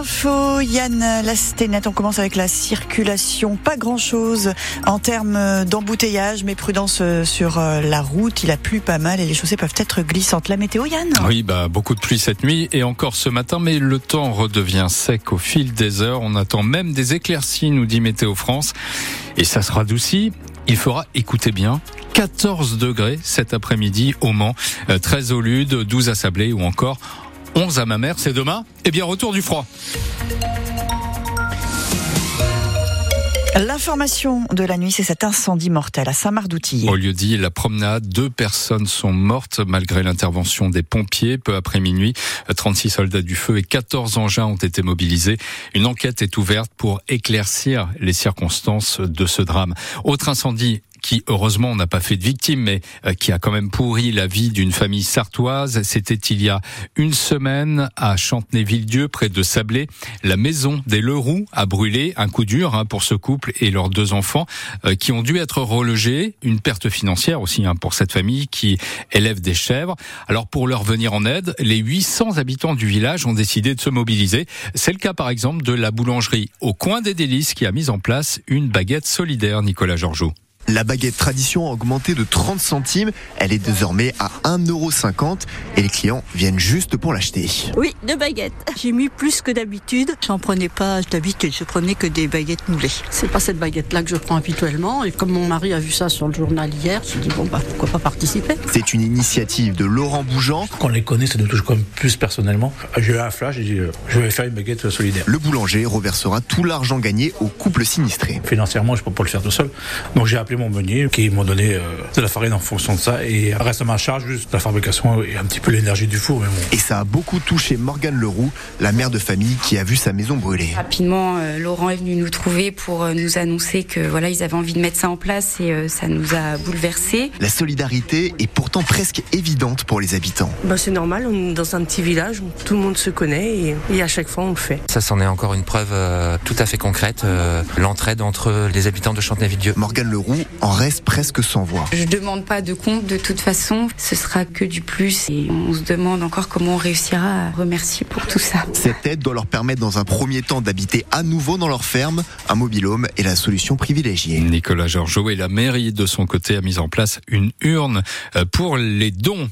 infos, Yann Lastenet. On commence avec la circulation. Pas grand-chose en termes d'embouteillage, mais prudence sur la route. Il a plu pas mal et les chaussées peuvent être glissantes. La météo, Yann? Oui, bah beaucoup de pluie cette nuit et encore ce matin, mais le temps redevient sec au fil des heures. On attend même des éclaircies, nous dit Météo France. Et ça sera radoucit. Il fera, écoutez bien, 14 degrés cet après-midi au Mans, 13 au Lude, 12 à Sablé ou encore 11 à ma mère. C'est demain Eh bien, retour du froid. L'information de la nuit, c'est cet incendie mortel à Saint-Marc-d'Outilly. Au lieu dit la promenade, deux personnes sont mortes malgré l'intervention des pompiers. Peu après minuit, 36 soldats du feu et 14 engins ont été mobilisés. Une enquête est ouverte pour éclaircir les circonstances de ce drame. Autre incendie qui heureusement n'a pas fait de victime, mais euh, qui a quand même pourri la vie d'une famille sartoise. C'était il y a une semaine à Chantenay-Villedieu, près de Sablé. La maison des Leroux a brûlé, un coup dur hein, pour ce couple et leurs deux enfants, euh, qui ont dû être relogés. Une perte financière aussi hein, pour cette famille qui élève des chèvres. Alors pour leur venir en aide, les 800 habitants du village ont décidé de se mobiliser. C'est le cas par exemple de la boulangerie au coin des délices qui a mis en place une baguette solidaire, Nicolas Georgeau. La baguette tradition a augmenté de 30 centimes. Elle est désormais à 1,50€ et les clients viennent juste pour l'acheter. Oui, deux baguettes. J'ai mis plus que d'habitude. J'en prenais pas d'habitude, je prenais que des baguettes moulées. C'est pas cette baguette-là que je prends habituellement et comme mon mari a vu ça sur le journal hier, je me dit bon bah pourquoi pas participer? C'est une initiative de Laurent Bougeant. Quand on les connaît, ça nous touche quand même plus personnellement. J'ai eu un flash, j'ai dit euh, je vais faire une baguette solidaire. Le boulanger reversera tout l'argent gagné au couple sinistré. Financièrement, je peux pas le faire tout seul. Donc j'ai appelé mon meunier qui m'ont donné euh, de la farine en fonction de ça et reste à ma charge juste la fabrication et un petit peu l'énergie du four. Et ça a beaucoup touché Morgane Leroux, la mère de famille qui a vu sa maison brûler. Rapidement, euh, Laurent est venu nous trouver pour euh, nous annoncer que voilà, ils avaient envie de mettre ça en place et ça nous a bouleversés. La solidarité est pourtant presque évidente pour les habitants. Bah, c'est normal, on est dans un petit village où tout le monde se connaît et, à chaque fois on le fait. Ça, c'en est encore une preuve tout à fait concrète, l'entraide entre les habitants de Chantenay-Villedieu. Morgane Leroux en reste presque sans voix. Je demande pas de compte de toute façon, ce sera que du plus et on se demande encore comment on réussira à remercier pour tout ça. Cette aide doit leur permettre dans un premier temps d'habiter à nouveau dans leur ferme. Un mobilhome est la solution privilégiée. Nicolas Georgeot et la mairie de son côté a mis en place une urne euh, pour les dons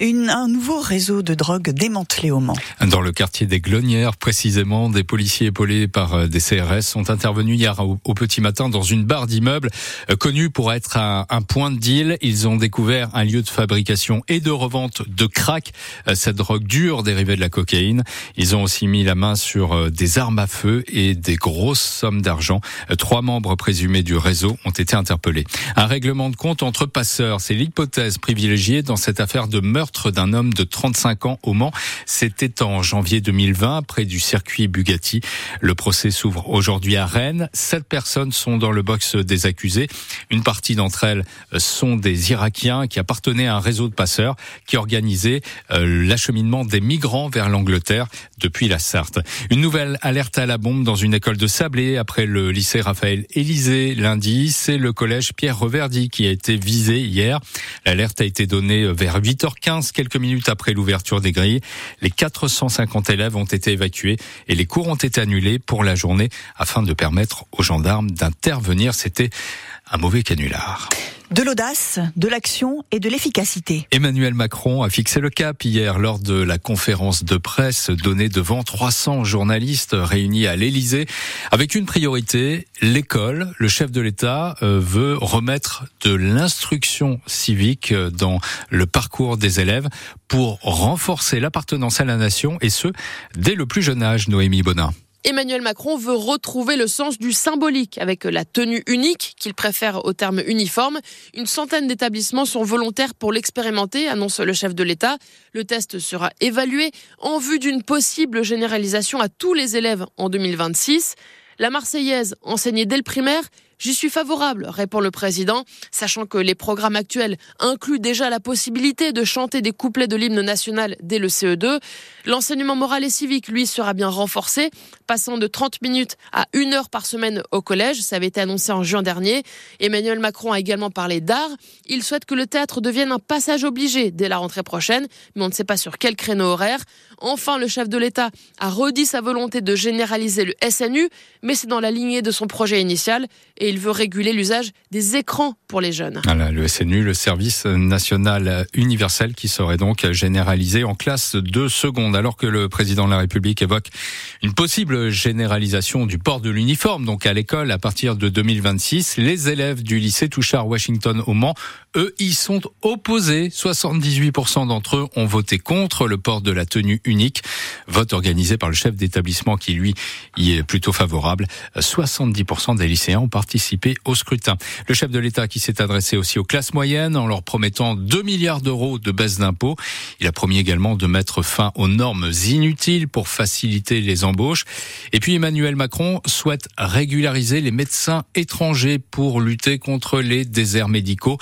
un nouveau réseau de drogue démantelé au Mans. Dans le quartier des Glonnières, précisément, des policiers épaulés par euh, des CRS sont intervenus hier au, petit matin dans une barre d'immeubles euh, connue pour être un, un, point de deal. Ils ont découvert un lieu de fabrication et de revente de crack, euh, cette drogue dure dérivée de la cocaïne. Ils ont aussi mis la main sur des armes à feu et des grosses sommes d'argent. Trois membres présumés du réseau ont été interpellés. Un règlement de compte entre passeurs, c'est l'hypothèse privilégiée dans cette affaire de meurtre d'un homme de 35 ans au Mans. C'était en janvier 2020, près du circuit Bugatti. Le procès s'ouvre aujourd'hui à Rennes. Sept personnes sont dans le box des accusés. Une partie d'entre elles sont des Irakiens qui appartenaient à un réseau de passeurs qui organisait euh, l'acheminement des migrants vers l'Angleterre depuis la Sarthe. Une nouvelle alerte à la bombe dans une école de Sablé après le lycée Raphaël Élysée lundi. C'est le collège Pierre Reverdy qui a été visé hier. L'alerte a été donnée vers 8 h 15 quelques minutes après l'ouverture des grilles. Les 450 élèves ont été évacués et les cours ont été annulés pour la journée afin de permettre aux gendarmes d'intervenir. C'était un mauvais canular. De l'audace, de l'action et de l'efficacité. Emmanuel Macron a fixé le cap hier lors de la conférence de presse donnée devant 300 journalistes réunis à l'Élysée avec une priorité, l'école. Le chef de l'État euh, veut remettre de l'instruction civique dans le parcours des élèves pour renforcer l'appartenance à la nation et ce, dès le plus jeune âge, Noémie Bonin. Emmanuel Macron veut retrouver le sens du symbolique avec la tenue unique qu'il préfère au terme uniforme. Une centaine d'établissements sont volontaires pour l'expérimenter, annonce le chef de l'État. Le test sera évalué en vue d'une possible généralisation à tous les élèves en 2026. La Marseillaise, enseignée dès le primaire, J'y suis favorable, répond le président, sachant que les programmes actuels incluent déjà la possibilité de chanter des couplets de l'hymne national dès le CE2. L'enseignement moral et civique, lui, sera bien renforcé, passant de 30 minutes à une heure par semaine au collège. Ça avait été annoncé en juin dernier. Emmanuel Macron a également parlé d'art. Il souhaite que le théâtre devienne un passage obligé dès la rentrée prochaine, mais on ne sait pas sur quel créneau horaire. Enfin, le chef de l'État a redit sa volonté de généraliser le SNU, mais c'est dans la lignée de son projet initial il veut réguler l'usage des écrans pour les jeunes. Voilà, le SNU, le service national universel qui serait donc généralisé en classe de seconde, alors que le président de la République évoque une possible généralisation du port de l'uniforme, donc à l'école à partir de 2026. Les élèves du lycée Touchard-Washington au Mans, eux, y sont opposés. 78% d'entre eux ont voté contre le port de la tenue unique. Vote organisé par le chef d'établissement qui, lui, y est plutôt favorable. 70% des lycéens ont participé au scrutin. Le chef de l'État qui s'est adressé aussi aux classes moyennes en leur promettant 2 milliards d'euros de baisse d'impôts. Il a promis également de mettre fin aux normes inutiles pour faciliter les embauches. Et puis Emmanuel Macron souhaite régulariser les médecins étrangers pour lutter contre les déserts médicaux.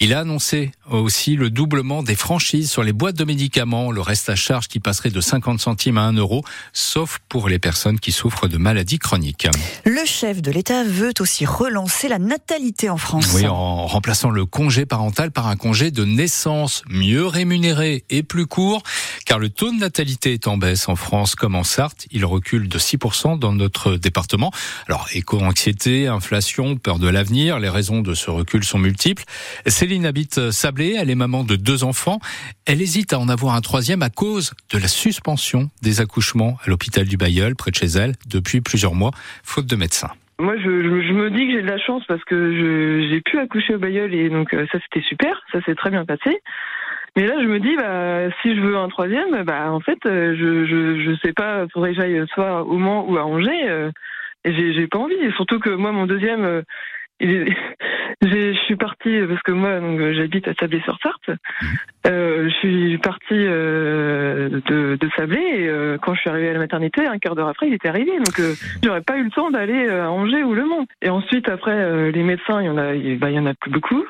Il a annoncé aussi le doublement des franchises sur les boîtes de médicaments, le reste à charge qui passerait de 50 centimes à 1 euro, sauf pour les personnes qui souffrent de maladies chroniques. Le chef de l'État veut aussi relancer la natalité en France. Oui, en remplaçant le congé parental par un congé de naissance mieux rémunéré et plus court, car le taux de natalité est en baisse en France comme en Sarthe. Il recule de 6% dans notre département. Alors, éco-anxiété, inflation, peur de l'avenir, les raisons de ce recul sont multiples. Céline habite Sablé, elle est maman de deux enfants. Elle hésite à en avoir un troisième à cause de la suspension des accouchements à l'hôpital du Bayeul, près de chez elle, depuis plusieurs mois, faute de médecins. Moi, je, me dis que j'ai de la chance parce que j'ai pu accoucher au Bayeul et donc ça c'était super, ça s'est très bien passé. Mais là, je me dis, bah, si je veux un troisième, bah, en fait, je, je, je sais pas, faudrait que j'aille soit au Mans ou à Angers. Euh, j'ai pas envie. Surtout que moi, mon deuxième, euh, je suis partie parce que moi, donc, j'habite à Sablé-sur-Sarthe. Euh, je suis partie euh, de, de, Sablé et euh, quand je suis arrivée à la maternité, un quart d'heure après, il était arrivé. Donc, euh, j'aurais pas eu le temps d'aller à Angers ou Le Mans. Et ensuite, après, les médecins, il y en a, bah, y en a plus beaucoup.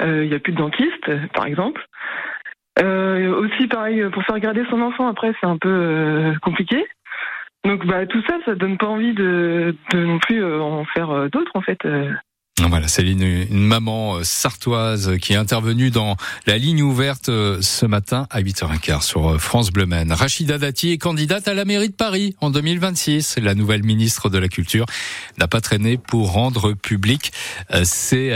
Il y a plus de dentistes, par exemple. Aussi, pareil, pour faire garder son enfant, après, c'est un peu compliqué. Donc, bah, tout ça, ça donne pas envie de, de non plus en faire d'autres, en fait. Voilà, Céline, une maman euh, sartoise qui est intervenue dans la ligne ouverte euh, ce matin à 8h15 sur euh, France Bleu Maine. Rachida Dati est candidate à la mairie de Paris en 2026. La nouvelle ministre de la Culture n'a pas traîné pour rendre public ses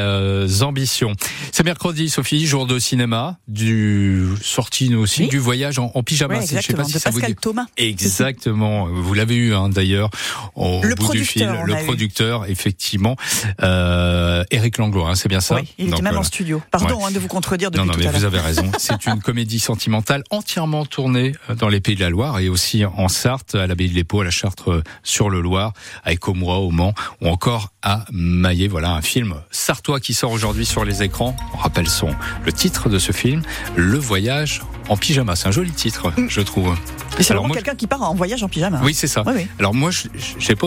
ambitions. C'est mercredi, Sophie, jour de cinéma, du sortie aussi du voyage en, pyjama. Oui, je sais pas si ça vous dit. Thomas. Exactement. Vous l'avez eu hein, d'ailleurs au le bout du film. Le producteur, effectivement. Euh, Eric Langlois, hein, c'est bien ça Oui, il était même en studio. Pardon hein, de vous contredire depuis Non, non, mais vous avez raison. C'est une comédie sentimentale entièrement tournée euh, dans les Pays de la Loire et aussi en Sarthe, à l'abbaye de l'Épau, à la Chartre euh, sur le Loir, à Écomois, au Mans ou encore à Maillet. Voilà un film sartois qui sort aujourd'hui sur les écrans. On rappelle son le titre de ce film, Le voyage en pyjama. C'est un joli titre, mm. je trouve. C'est vraiment quelqu'un qui part en voyage en pyjama. Oui, c'est ça. Alors moi, j'ai pas